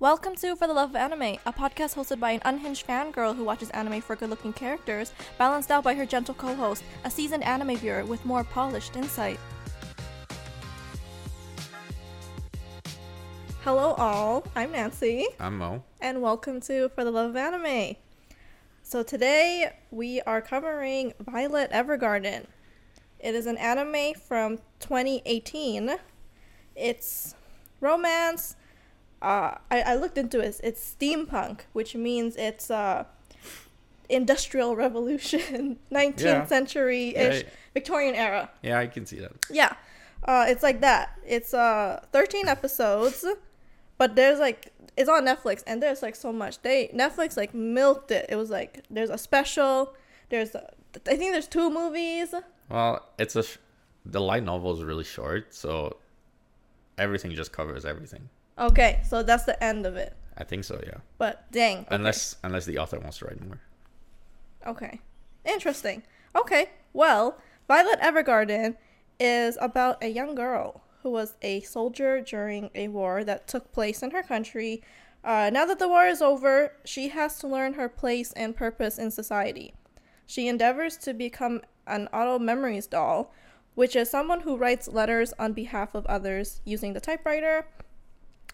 Welcome to For the Love of Anime, a podcast hosted by an unhinged fangirl who watches anime for good looking characters, balanced out by her gentle co host, a seasoned anime viewer with more polished insight. Hello, all. I'm Nancy, I'm Mo. and welcome to For the Love of Anime. So, today we are covering Violet Evergarden. It is an anime from 2018. It's romance. Uh, I, I looked into it. It's steampunk, which means it's uh, industrial revolution, 19th Yeah. century ish, I- Victorian era. Yeah, I can see that. Yeah. Uh, it's like that. It's uh 13 episodes, but there's like it's on Netflix and there's like so much. They Netflix like milked it. It was like there's a special, there's a, I think there's two movies. Well, it's a sh- the light novel is really short, so everything just covers everything. Okay, so that's the end of it. I think so, yeah. But dang. okay. Unless unless the author wants to write more. Okay. Interesting. Okay. Well, Violet Evergarden is about a young girl who was a soldier during a war that took place in her country. Uh, now that the war is over, she has to learn her place and purpose in society. She endeavors to become an auto memories doll, which is someone who writes letters on behalf of others using the typewriter.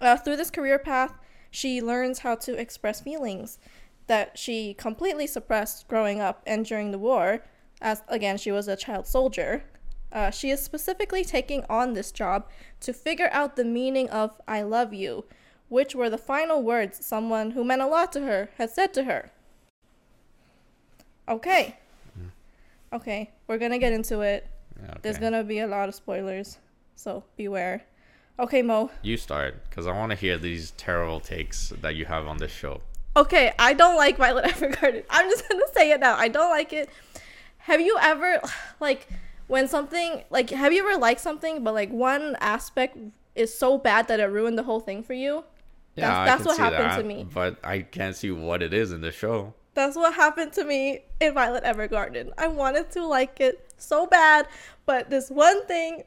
Uh, through this career path, she learns how to express feelings that she completely suppressed growing up and during the war, as again, she was a child soldier. Uh, she is specifically taking on this job to figure out the meaning of I love you, which were the final words someone who meant a lot to her had said to her. Okay. Okay, we're gonna get into it. Yeah, There's gonna be a lot of spoilers, so beware. Okay, Mo. You start because I want to hear these terrible takes that you have on this show. Okay, I don't like Violet Evergarden. I'm just gonna say it now. I don't like it. Have you ever like when something like have you ever liked something but like one aspect is so bad that it ruined the whole thing for you? Yeah, That's- I that's can what see happened to that, me. But I can't see what it is in the show. That's what happened to me in Violet Evergarden. I wanted to like it so bad, but this one thing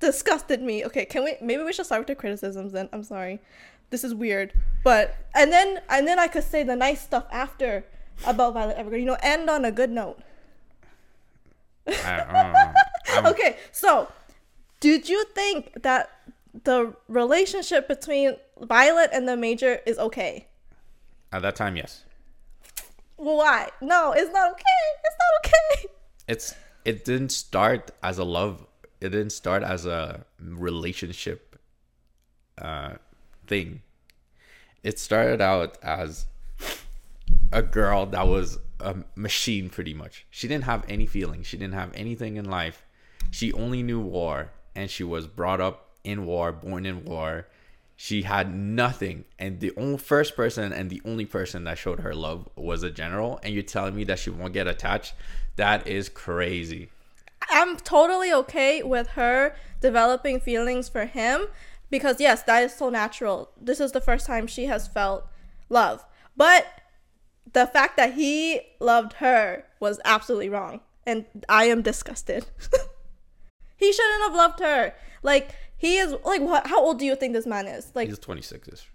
disgusted me. Okay, can we maybe we should start with the criticisms then. I'm sorry. This is weird. But and then and then I could say the nice stuff after about Violet Evergarden. You know, end on a good note. I, I don't know. I'm- Okay, so did you think that the relationship between Violet and the Major is okay? At that time, yes. Why? No, it's not okay. It's not okay. It's it didn't start as a love. It didn't start as a relationship uh, thing. It started out as a girl that was a machine, pretty much. She didn't have any feelings. She didn't have anything in life. She only knew war, and she was brought up in war, born in war. She had nothing, and the only first person and the only person that showed her love was a general. And you're telling me that she won't get attached? That is crazy. I'm totally okay with her developing feelings for him because yes, that is so natural. This is the first time she has felt love. But the fact that he loved her was absolutely wrong and I am disgusted. he shouldn't have loved her. Like he is like what how old do you think this man is? Like He's 26 ish.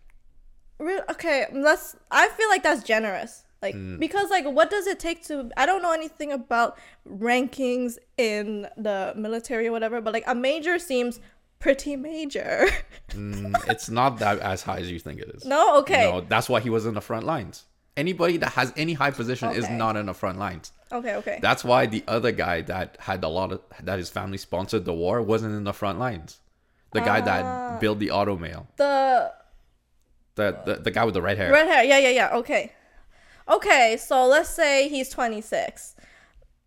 Re- okay, let's. I feel like that's generous. Like Mm. because like what does it take to? I don't know anything about rankings in the military or whatever, but like a major seems pretty major. Mm, it's not that as high as you think it is. no, okay, No, that's why he was in the front lines. Anybody that has any high position is not in the front lines. okay, okay. That's why the other guy that had a lot of that his family sponsored the war wasn't in the front lines. The guy Ah. that built the auto mail. the The, the the guy with the red hair. red hair. Yeah, yeah, yeah. Okay, okay. So let's say he's twenty six.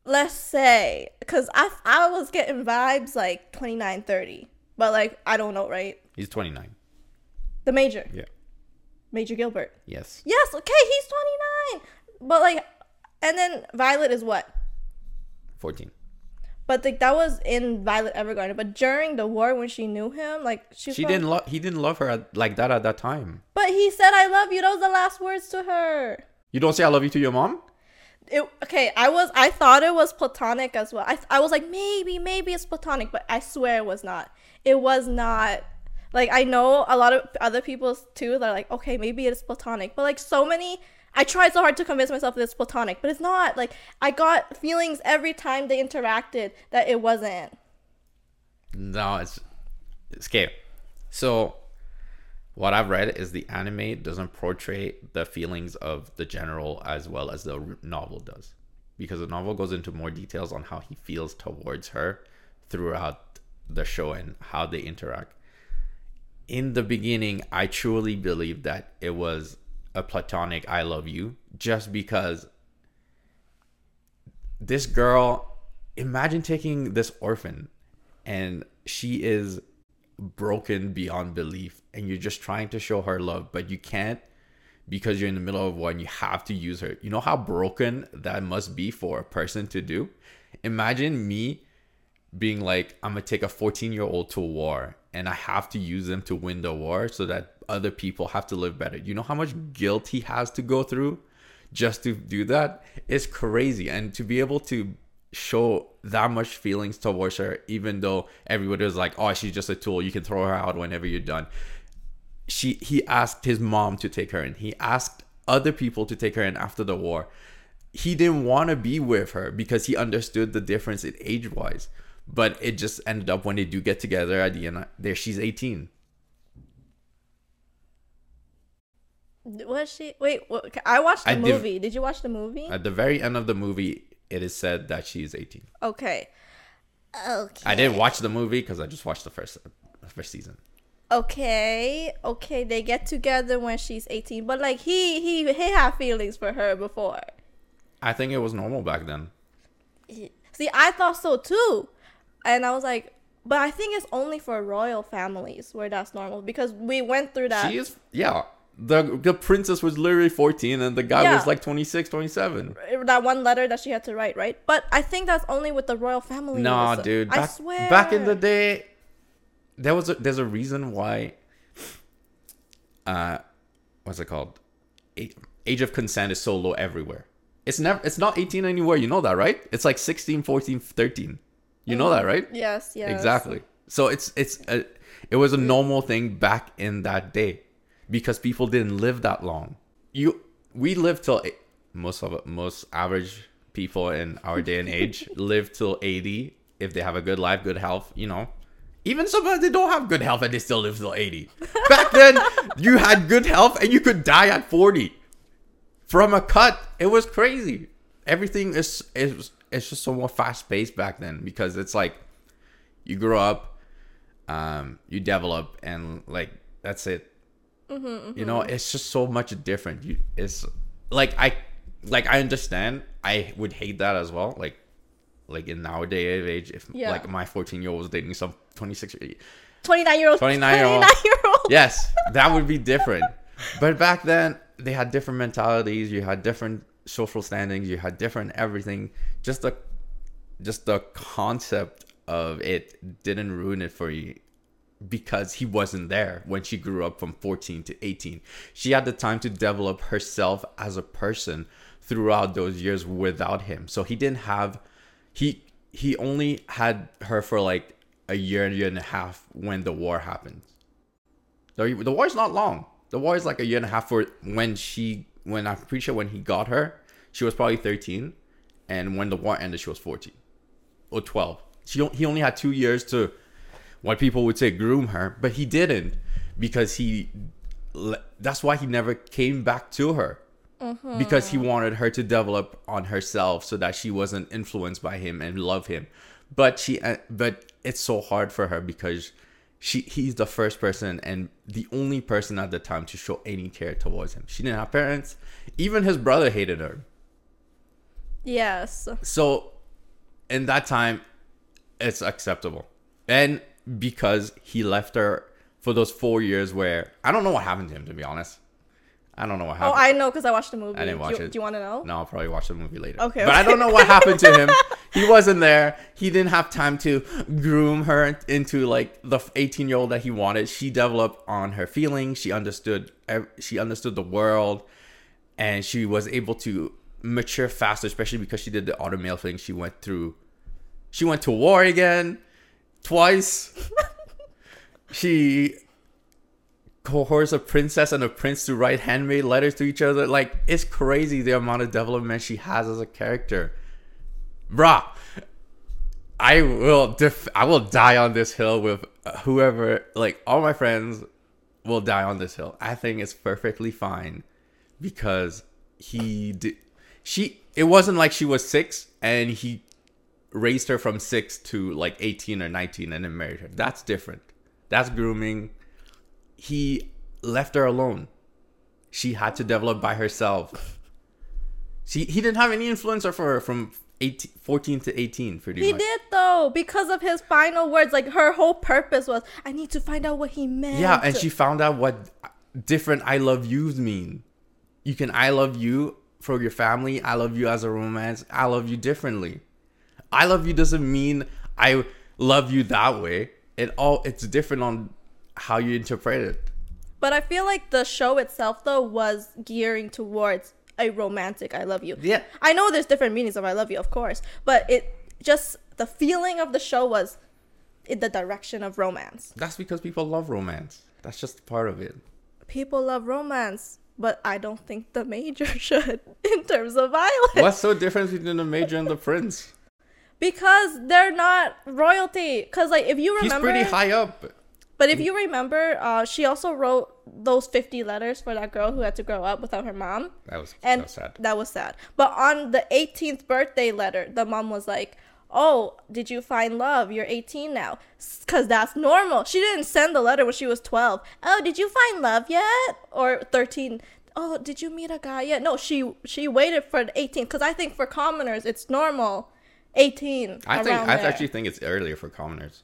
Let's say because I I was getting vibes like 29, 30. but like I don't know, right? He's 29. The major, Yeah. Major Gilbert. Yes. Yes, okay, he's 29. But like and then Violet is what? 14. But like that was in Violet Evergarden. But during the war when she knew him, like she, She didn't love he didn't love her at, like that at that time. But he said I love you. Those are the last words to her. You don't say I love you to your mom? It, okay, I was I thought it was platonic as well. I I was like maybe maybe it's platonic, but I swear it was not. It was not Like I know a lot of other people too. They're like, okay, maybe it's platonic, but like so many. I tried so hard to convince myself that it's platonic, but it's not. Like I got feelings every time they interacted that it wasn't. No, it's it's okay. So what I've read is the anime doesn't portray the feelings of the general as well as the novel does, because the novel goes into more details on how he feels towards her throughout the show and how they interact. In the beginning, I truly believed that it was a platonic "I love you" just because this girl. Imagine taking this orphan, and she is broken beyond belief and you're just trying to show her love but you can't because you're in the middle of one you have to use her. You know how broken that must be for a person to do? Imagine me being like i'm gonna take a 14 year old to war and i have to use them to win the war so that other people have to live better. You know how much guilt he has to go through just to do that? It's crazy. And to be able to show that much feelings towards her, even though everybody was like, "Oh, she's just a tool. You can throw her out whenever you're done." She he asked his mom to take her in. He asked other people to take her in after the war. He didn't want to be with her because he understood the difference in age wise. But it just ended up when they do get together at the end. There, she's 18. Was she? Wait, what, I watched the div- movie. Did you watch the movie? At the very end of the movie, it is said that she is 18. okay. Okay. I didn't watch the movie because I just watched the first first season. Okay. Okay. They get together when she's eighteen, but like he he he had feelings for her before. I think it was normal back then. See, I thought so too, and I was like, but I think it's only for royal families where that's normal because we went through that. She is, yeah. The the princess was literally 14 and the guy Yeah. was like 26, 27. that one letter that she had to write, right? But I think that's only with the royal family. Nah, dude. I Back, swear. back in the day, there was a, there's a reason why. Uh, what's it called? Age of consent is so low everywhere. It's never. It's not 18 anywhere. You know that, right? It's like 16, 14, 13. You know that, right? Yes. Yes. Exactly. So it's it's a, it was a normal thing back in that day because people didn't live that long. You we lived till most of it- most average people in our day and age live till 80 if they have a good life, good health, you know. Even sometimes they don't have good health and they still live till 80. Back then, you had good health and you could die at 40 from a cut. It was crazy. Everything is is it's just so more fast paced back then because it's like you grow up, um, you develop, and like that's it. You know, it's just so much different. You, it's like I, like I understand. I would hate that as well. Like, like in our nowadays age, if Yeah. like my fourteen year old was dating some twenty six, uh, Twenty nine year old. 29-year-old. year old. yes, that would be different. But back then, they had different mentalities. You had different social standings. You had different everything. Just the, just the concept of it didn't ruin it for you because he wasn't there when she grew up from 14 to 18. She had the time to develop herself as a person throughout those years without him. So he didn't have he he only had her for like a year, and a year and a half when the war happened. The, the war is not long. The war is like a year and a half for when she when I'm pretty sure when he got her, she was probably 13 and when the war ended she was 14 or 12. She he only had 2 years to what people would say groom her, but he didn't because he that's why he never came back to her. Because he wanted her to develop on herself so that she wasn't influenced by him and love him. But she uh, but it's so hard for her because she he's the first person and the only person at the time to show any care towards him. She didn't have parents. Even his brother hated her. Yes. So in that time, it's acceptable. And because he left her for those four years where I don't know what happened to him, to be honest. I don't know what oh, happened. Oh. I know because I watched the movie. I didn't watch do, it. Do you want to know? no, I'll probably watch the movie later. Okay, But I don't know what happened to him. He wasn't there. He didn't have time to groom her into like the 18 year old that he wanted. She developed on her feelings. She understood. She understood the world, and she was able to mature faster, especially because she did the automail thing. She went through. She went to war again, twice. she coerce a princess and a prince to write handmade letters to each other. Like it's crazy the amount of development she has as a character. Bruh, I will def- I will die on this hill with whoever like all my friends will die on this hill. I think it's perfectly fine because he she it wasn't like she was 6 and he raised her from 6 to like 18 or 19 and then married her. That's different. That's grooming. He left her alone. She had to develop by herself. She he didn't have any influence for her from 18, 14 to 18 pretty He much. did though, because of his final words. Like her whole purpose was, I need to find out what he meant. Yeah, and she found out what different I love yous mean. You can I love you for your family, I love you as a romance, I love you differently. I love you doesn't mean I love you that way. It all it's different on how you interpret it. But I feel like the show itself though was gearing towards a romantic I love you. Yeah. I know there's different meanings of I love you, of course, but it just the feeling of the show was in the direction of romance. That's because people love romance. That's just part of it. People love romance, but I don't think the major should in terms of violence. What's so different between the major and the prince? Because they're not royalty. Because like if you remember, He's pretty high up. But if you remember, uh, she also wrote those 50 letters for that girl who had to grow up without her mom. That was, And that was sad. that was sad. But on the 18th birthday letter, the mom was like, Oh, did you find love? You're 18 now. Because that's normal. She didn't send the letter when she was 12. Oh, did you find love yet? Or 13. Oh, did you meet a guy yet? No, she she waited for the 18th. Because I think for commoners, it's normal. 18. I think I there. actually think it's earlier for commoners.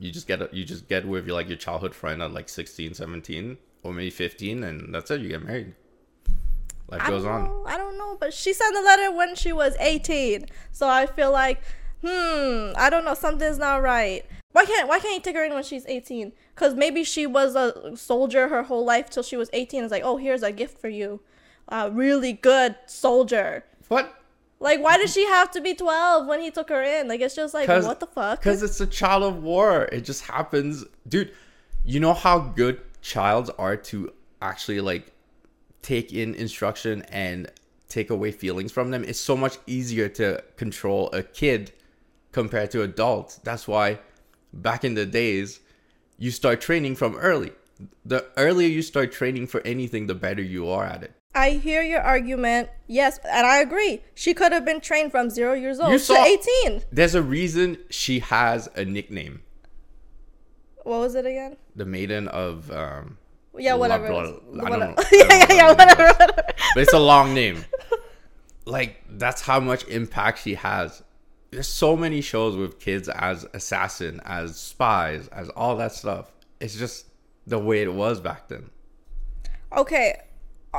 You just get a, you just get with your like your childhood friend at like 16, 17 or maybe 15 and that's it you get married. Life I goes on. know, I don't know, but she sent the letter when she was 18. So I feel like, hmm, I don't know, something's not right. Why can't why can't you take her in when she's 18? Cuz maybe she was a soldier her whole life till she was 18. It's like, "Oh, here's a gift for you." A really good soldier. What? Like why does she have to be 12 when he took her in? Like it's just like, what the fuck? Because it's a child of war. It just happens, dude. You know how good childs are to actually like take in instruction and take away feelings from them. It's so much easier to control a kid compared to adults. That's why back in the days, you start training from early. The earlier you start training for anything, the better you are at it. I hear your argument. Yes, and I agree. She could have been trained from 0 years old You to saw- 18. There's a reason she has a nickname, What was it again? the Maiden of um, Yeah, whatever. Bla- it was. I don't Whatever. know. Yeah, yeah, yeah, whatever, whatever. but it's a long name. Like that's how much impact she has. There's so many shows with kids as assassin, as spies, as all that stuff. It's just the way it was back then. Okay,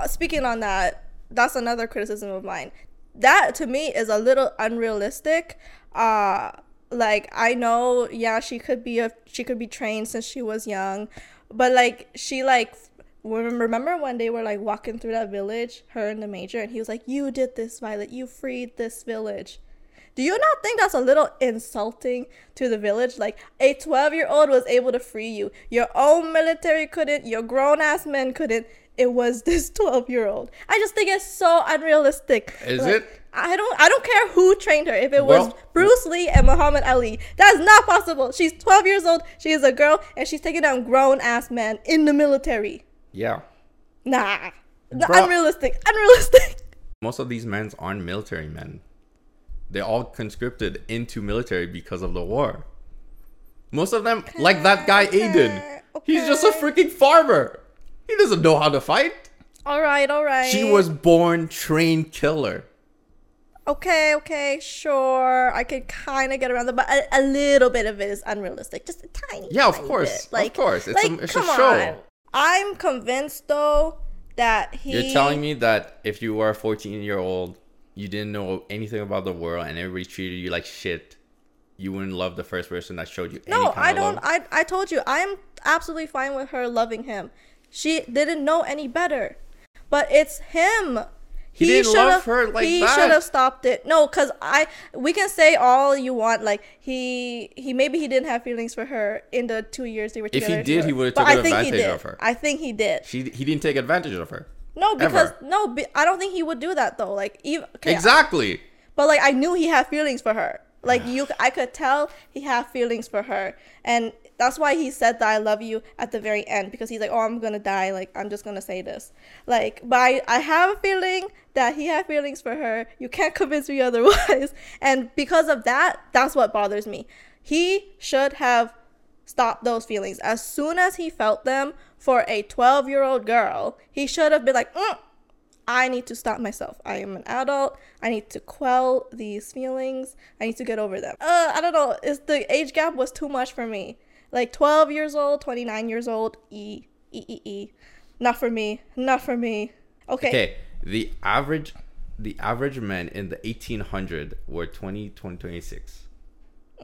speaking on that, that's another criticism of mine. That to me is a little unrealistic. Uh like I know, yeah, she could be a she could be trained since she was young, but like she like remember when they were like walking through that village, her and the major, and he was like, "You did this, Violet. You freed this village." Do you not think that's a little insulting to the village? Like a 12 year old was able to free you. Your own military couldn't, your grown ass men couldn't. It was this 12 year old. I just think it's so unrealistic. Is Like, it? I don't I don't care who trained her. If it was Bruce Lee and Muhammad Ali, that's not possible. She's 12 years old, she is a girl, and she's taking down grown ass men in the military. Yeah. Nah. Bruh. Unrealistic. Unrealistic. Most of these men aren't military men. They're all conscripted into military because of the war. Most of them, like that guy Aiden, he's just a freaking farmer. He doesn't know how to fight. All right, all right. She was born trained killer. Okay, okay, sure. I could kind of get around that, but a, a little bit of it is unrealistic. Just a tiny. Yeah, of tiny course, bit. of course. It's a- like, it's a come show. on. I'm convinced though that he. You're telling me that if you were a 14 year old, you didn't know anything about the world, and everybody treated you like shit, you wouldn't love the first person that showed you No, I don't. love? I I told you I'm absolutely fine with her loving him. She didn't know any better, but it's him. He didn't should've- her like he should have stopped it. No, cause I we can say all you want. Like he he maybe he didn't have feelings for her in the two years they were together. If he did, he would've But taken I think he advantage did. of her. I think he did. She he didn't take advantage of her. No, because Ever. no, I don't think he would do that though. Like even okay, Exactly. but like I knew he had feelings for her. Like you, I could tell he had feelings for her, and that's why he said that I love you at the very end because he's like, oh, I'm gonna die. Like I'm just gonna say this. Like, but I, I have a feeling that he had feelings for her. You can't convince me otherwise. And because of that, that's what bothers me. He should have stopped those feelings as soon as he felt them for a 12 year old girl. He should have been like, mm, I need to stop myself. I am an adult. I need to quell these feelings. I need to get over them. Uh, I don't know. It's the age gap was too much for me. Like 12 years old, 29 years old. E e e e. Not for me. Not for me. Okay. Okay, the average the average men in the 1800 were 20 20 26.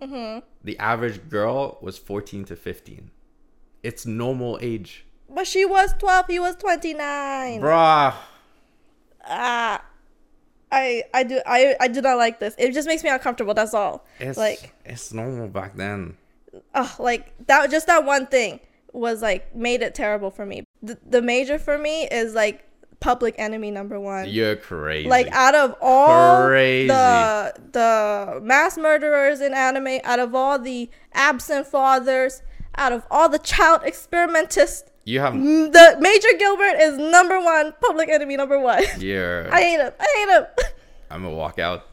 Mm-hmm. The average girl was 14 to 15. It's normal age. But she was 12. He was 29. Bruh. Ah. I I do I I do not like this. It just makes me uncomfortable. That's all. It's like it's normal back then. oh, like that just that one thing was like made it terrible for me. The, the major for me is like public enemy number one. You're crazy. Like out of all Crazy. the the mass murderers in anime, out of all the absent fathers, out of all the child experimentists, you have the Major Gilbert is number one, public enemy number one. you're I hate him. I hate him. I'm gonna walk out.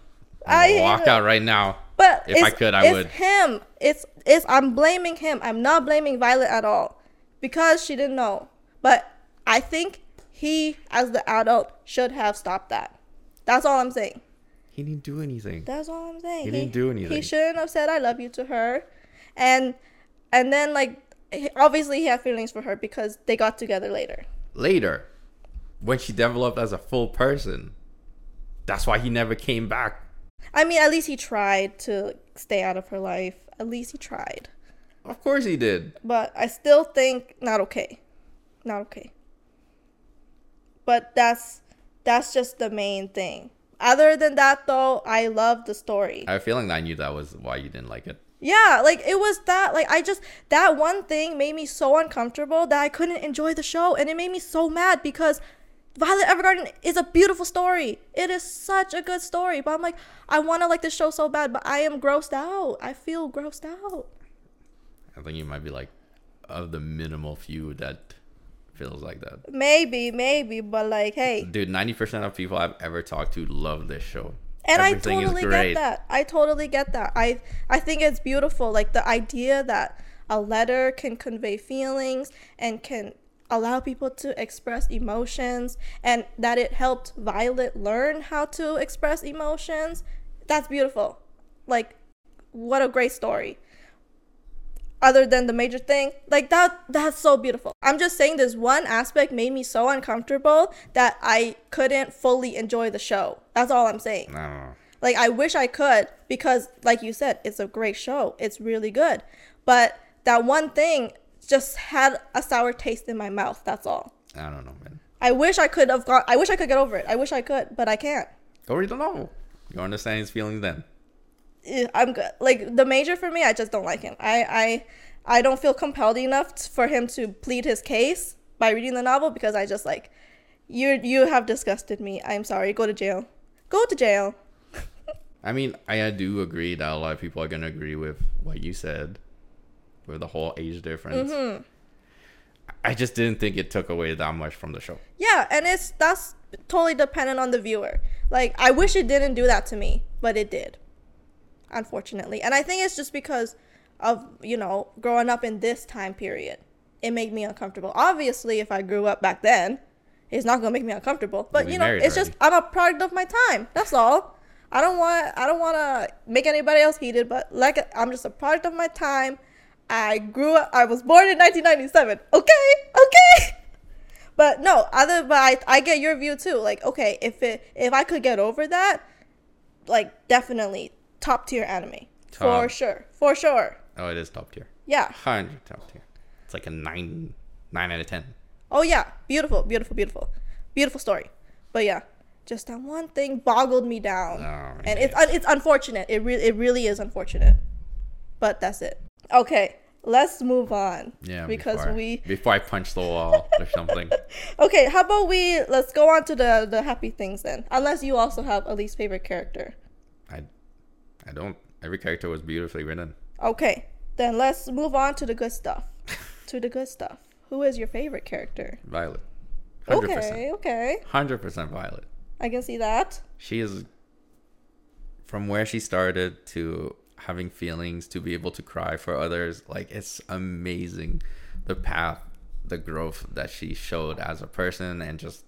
I I'm gonna walk him. out right now. But If I could, I it's would. him. It's it's I'm blaming him. I'm not blaming Violet at all because she didn't know. But I think he, as the adult, should have stopped that. That's all I'm saying. He didn't do anything. That's all I'm saying. He didn't do anything. He shouldn't have said "I love you" to her, and and then like he- obviously he had feelings for her because they got together later. Later, when she developed as a full person, that's why he never came back. I mean, at least he tried to stay out of her life. At least he tried. Of course he did. but I still think not okay. Not okay. But that's that's just the main thing. Other than that though, I love the story. I have a feeling that I knew that was why you didn't like it. Yeah, like it was that like I just that one thing made me so uncomfortable that I couldn't enjoy the show and it made me so mad because Violet Evergarden is a beautiful story. It is such a good story, but I'm like I want to like the show so bad, but I am grossed out. I feel grossed out. I think you might be like of the minimal few that feels like that. Maybe, maybe, but like hey, Dude, 90% of people I've ever talked to love this show. And I totally get that. I totally get that. I I think it's beautiful, like the idea that a letter can convey feelings and can allow people to express emotions, and that it helped Violet learn how to express emotions. That's beautiful. Like, what a great story. Other than the major thing, like that, that's so beautiful. I'm just saying this one aspect made me so uncomfortable that I couldn't fully enjoy the show. That's all I'm saying. I. Like I wish I could because like you said, it's a great show. It's really good. But that one thing just had a sour taste in my mouth. That's all. I don't know, man. I wish I could have got I wish I could get over it. I wish I could, but I can't. Go read the novel. You understand his feelings then. Eh, I'm good. Like the major for me, I just don't like him. I I I don't feel compelled enough t- for him to plead his case by reading the novel because I just like you you have disgusted me. I'm sorry. Go to jail. Go to jail. I mean, I do agree that a lot of people are gonna agree with what you said, with the whole age difference. Mm-hmm. I just didn't think it took away that much from the show. Yeah, and it's that's totally dependent on the viewer. Like I wish it didn't do that to me, but it did. Unfortunately. And I think it's just because of, you know, growing up in this time period. It made me uncomfortable. Obviously, if I grew up back then, it's not going to make me uncomfortable. But you know, it's just I'm a product of my time. That's all. I don't want I don't want to make anybody else heated, but like I'm just a product of my time. I grew up I was born in 1997. Okay? Okay? But no, other but I, I get your view too. Like, okay, if it if I could get over that, like definitely top tier anime. For sure. For sure. Oh, it is top tier. Yeah. Hundred top tier. It's like a nine, nine out of ten. Oh yeah. Beautiful, beautiful, beautiful. Beautiful story. But yeah. just that one thing boggled me down. Oh, and it's it's unfortunate. It really it really is unfortunate. But that's it. Okay, let's move on. Yeah, because before, we before I punch the wall or something. Okay, how about we let's go on to the the happy things then. Unless you also have a least favorite character. I, I don't. Every character was beautifully written. Okay, then let's move on to the good stuff. to the good stuff. Who is your favorite character? Violet. Hundred Okay, okay. Hundred percent Violet. I can see that. She is from where she started to having feelings to be able to cry for others. Like it's amazing the path, the growth that she showed as a person and just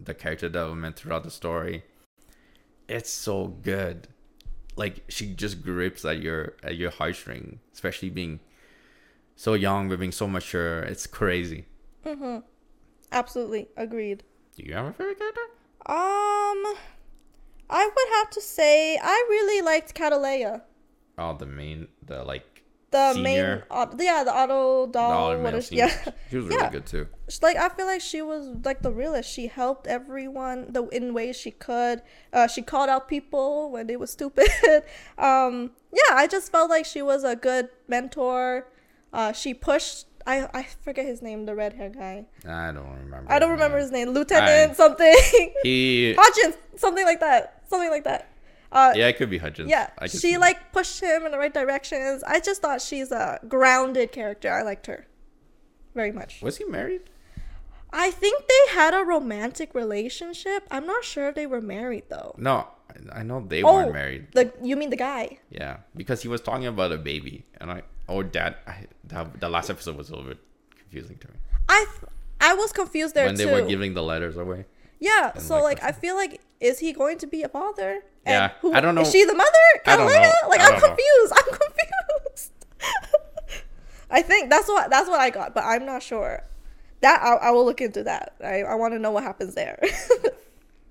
the character development throughout the story. It's so good. Like she just grips at your at your heartstring, especially being so young but being so mature. It's crazy. Absolutely agreed. Do you have a favorite character? Um, I would have to say I really liked Cattleya. Oh, the main, the like The Senior. main, au- yeah, the auto doll. what is, yeah, She was really Yeah. good too. Like I feel like she was like the realest. She helped everyone the in ways she could. Uh, she called out people when they were stupid. um, yeah, I just felt like she was a good mentor. Uh, she pushed. I I forget his name, the red hair guy. I don't remember. I don't his remember name. his name. Lieutenant I- something. He. Hodgins, something like that. Something like that. Uh, Yeah, it could be Hudgens. yeah, I she like pushed him in the right directions. I just thought she's a grounded character. I liked her very much. Was he married? I think they had a romantic relationship. I'm not sure if they were married though. No, I know they Oh, weren't married. The you mean the guy? Yeah, because he was talking about a baby, and I oh dad, I, that the last episode was a little bit confusing to me I th- I was confused there when too. they were giving the letters away. Yeah, and, so like, like I feel like is he going to be a father? Yeah, who, I don't know. Is she the mother? Catalina? Like I'm know. confused. I'm confused. I think that's what that's what I got, but I'm not sure. That I, I will look into that. I, I want to know what happens there.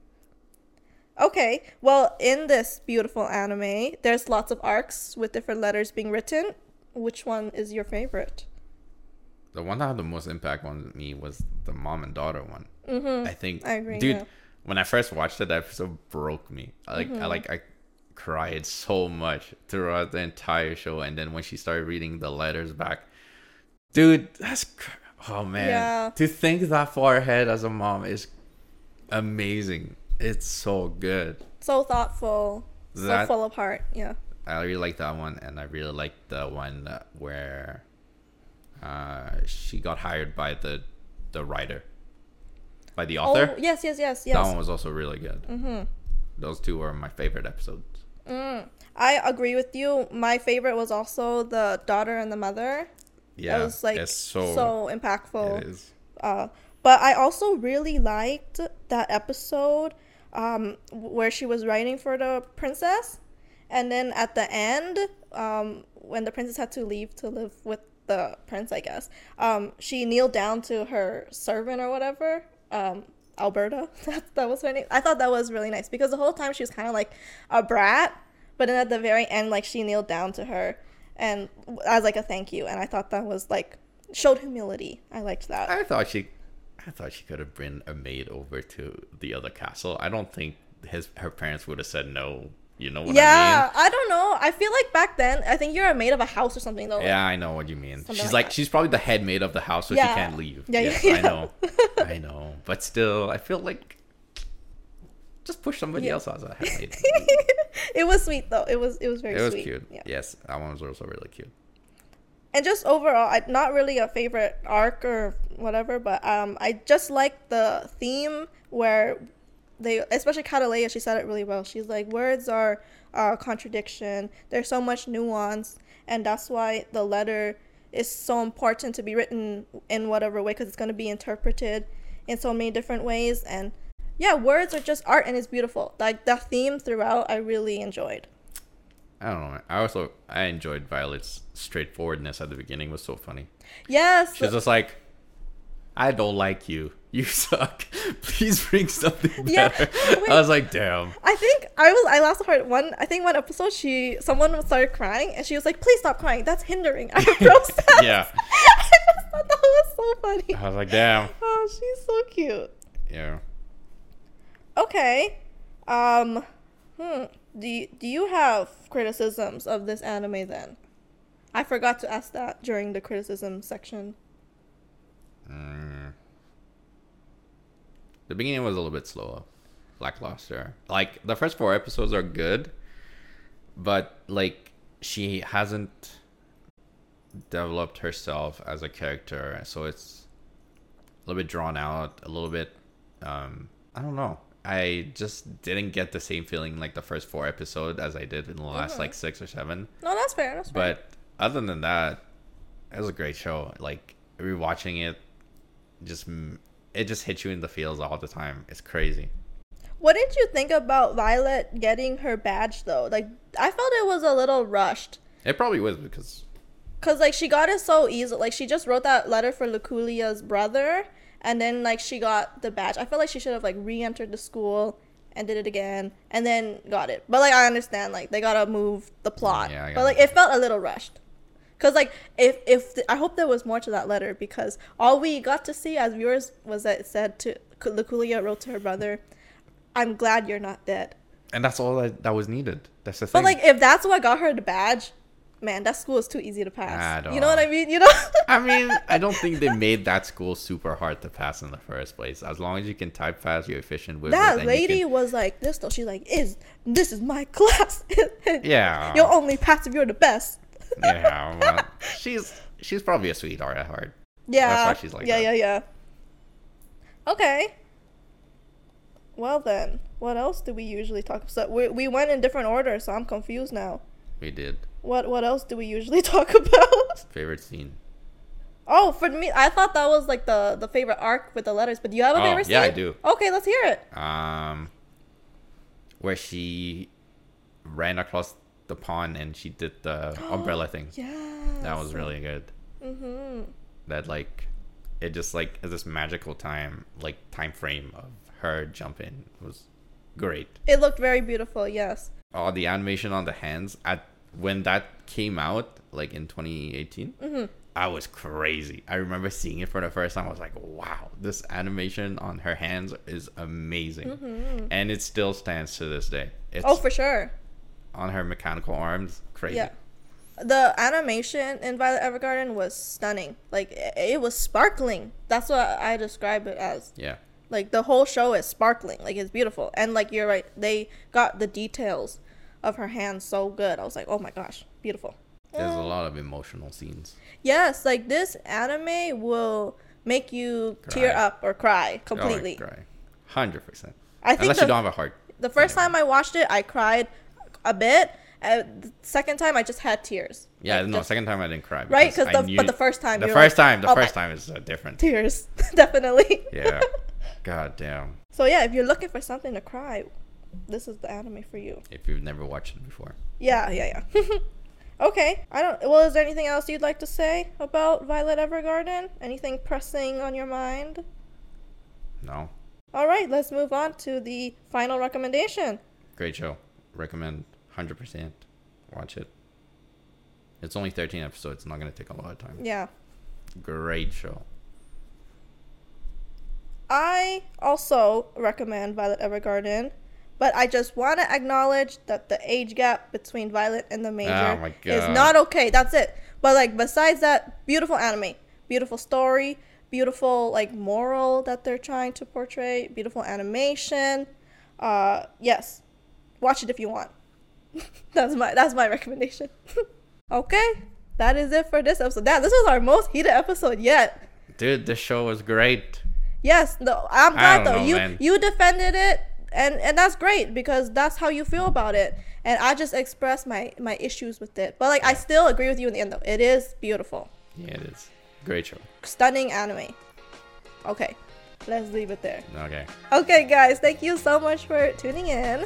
okay, well, in this beautiful anime, there's lots of arcs with different letters being written. Which one is your favorite? The one that had the most impact on me was the mom and daughter one. Mm-hmm. I think. I agree, dude. yeah. When I first watched it, that episode broke me. I Like Mm-hmm. I like I cried so much throughout the entire show, and then when she started reading the letters back, dude, that's cr- oh man. Yeah. To think that far ahead as a mom is amazing. It's so good. So thoughtful, so That- full of heart. Yeah. I really like that one, and I really like the one where uh, she got hired by the the writer, by the author. Oh yes, yes, yes, That one was also really good. Mm-hmm. Those two were my favorite episodes. I agree with you. My favorite was also the daughter and the mother. Yeah, it was like so, so, impactful. it is. Uh, but I also really liked that episode um, where she was writing for the princess, and then at the end, um, when the princess had to leave to live with the prince, I guess, um, she kneeled down to her servant or whatever. Um, Alberta, that, that was her name. I thought that was really nice because the whole time she was kind of like a brat, but then at the very end, like she kneeled down to her and as like a thank you, and I thought that was like showed humility. I liked that. I thought she, I thought she could have been a maid over to the other castle. I don't think his her parents would have said no. You know what yeah, I I, don't. I feel like back then, I think you're a maid of a house or something though. Yeah, I know what you mean. Something she's like like, she's probably the head maid of the house, so Yeah. she can't leave. Yeah, yes, yeah, I know, I know. But still, I feel like just push somebody Yeah. else as a head maid. it was sweet though. It was it was very it was sweet. cute. Yeah. Yes, that one was also really cute. And just overall, I, not really a favorite arc or whatever, but um, I just like the theme where they, especially Cattleya, she said it really well. She's like, words are uh, contradiction. There's so much nuance, and that's why the letter is so important to be written in whatever way because it's going to be interpreted in so many different ways. And yeah, words are just art, and it's beautiful. Like the theme throughout, I really enjoyed. I don't know. I also I enjoyed Violet's straightforwardness at the beginning. It was so funny. Yes, She's just like, I don't like you. You suck. Please bring something Yeah, better. wait. I was like, damn. I think I was I last heard one I think one episode she someone started crying and she was like, Please stop crying, that's hindering our process. Yeah. I just thought that was so funny. I was like, damn. Oh, she's so cute. Yeah. Okay. Um. Hmm. Do you, do you have criticisms of this anime then? I forgot to ask that during the criticism section. The beginning was a little bit slow, lackluster. Like the first four episodes are good, but like she hasn't developed herself as a character, so it's a little bit drawn out, a little bit. Um, I don't know. I just didn't get the same feeling like the first four episodes as I did in the last Mhm. like six or seven. No, that's fair. That's fair. But other than that, it was a great show. Like rewatching it, just it just hits you in the feels all the time. It's crazy. What did you think about Violet getting her badge though? Like I felt it was a little rushed. It probably was because Cause like she got it so easy. Like she just wrote that letter for Luculia's brother, and then like she got the badge. I felt like she should have like re-entered the school and did it again, and then got it. But like I understand, like they gotta move the plot. Yeah, but like it felt a little rushed. Cause like if if I hope there was more to that letter because all we got to see as viewers was that it said to Luculia wrote to her brother, "I'm glad you're not dead." and that's all that, that was needed. That's the thing. But like if that's what got her the badge, man, that school is too easy to pass. I don't you know what I mean? You know. I mean, I don't think they made that school super hard to pass in the first place. As long as you can type fast, you're efficient with that you lady can- was like this though. She's like, "Is this is my class? yeah, You'll only pass if you're the best." Yeah. Well, she's she's probably a sweetheart at heart. Yeah. That's why she's like yeah, that. yeah, yeah. Okay. Well then, what else do we usually talk? So we we went in different order, so I'm confused now. We did What what else do we usually talk about? favorite scene. Oh, for me, I thought that was like the the favorite arc with the letters. But do you have a Oh, favorite yeah, I do. Okay, let's hear it. um, where she ran across the pond and she did the umbrella thing. Yeah. That was really good. Mm-hmm. That like, it just like is this magical time like time frame of her jumping was great. It looked very beautiful. Yes. All the animation on the hands at when that came out like in 2018. Mm-hmm. I was crazy. I remember seeing it for the first time. I was like, "Wow, this animation on her hands is amazing," and it still stands to this day. It's Mm-hmm. Oh, for sure. On her mechanical arms, crazy. Yeah. The animation in Violet Evergarden was stunning. Like it, it was sparkling. That's what I describe it as. Yeah. Like the whole show is sparkling. Like it's beautiful. And like you're right, they got the details of her hands so good. I was like, "Oh my gosh, beautiful." There's a mm. lot of emotional scenes. Yes, like this anime will make you tear up or cry Oh, completely. cry. Hundred percent. I think Unless the, you don't have a heart. the first Yeah. time I watched it, I cried a bit. Uh, the second time, I just had tears. Yeah, Like, no. just Second time I didn't cry. Right, because the- but the first time The first like, time. The "Oh first my-" time is uh, different. tears, definitely. Yeah. God damn. So yeah, if you're looking for something to cry, this is the anime for you. If you've never watched it before. Yeah, yeah, yeah. okay, I don't. Well, is there anything else you'd like to say about Violet Evergarden? Anything pressing on your mind? No. All right, let's move on to the final recommendation. Great show. Recommend 100%. Watch it. It's only 13 episodes. It's not going to take a lot of time. Yeah. Great show. I also recommend Violet Evergarden, but I just want to acknowledge that the age gap between Violet and the Major Oh is not okay. That's it. But like besides that, beautiful anime, beautiful story, beautiful like moral that they're trying to portray, beautiful animation. Uh, yes, watch it if you want. that's my that's my recommendation. okay, that is it for this episode. That this was our most heated episode yet. Dude, this show was great. Yes, no, I'm glad though. know, you man. you defended it, and and that's great because that's how you feel about it. And I just expressed my my issues with it, but like I still agree with you in the end though. It is beautiful, Yeah, it is. Great show. stunning anime. Okay, let's leave it there. Okay. Okay, guys, thank you so much for tuning in,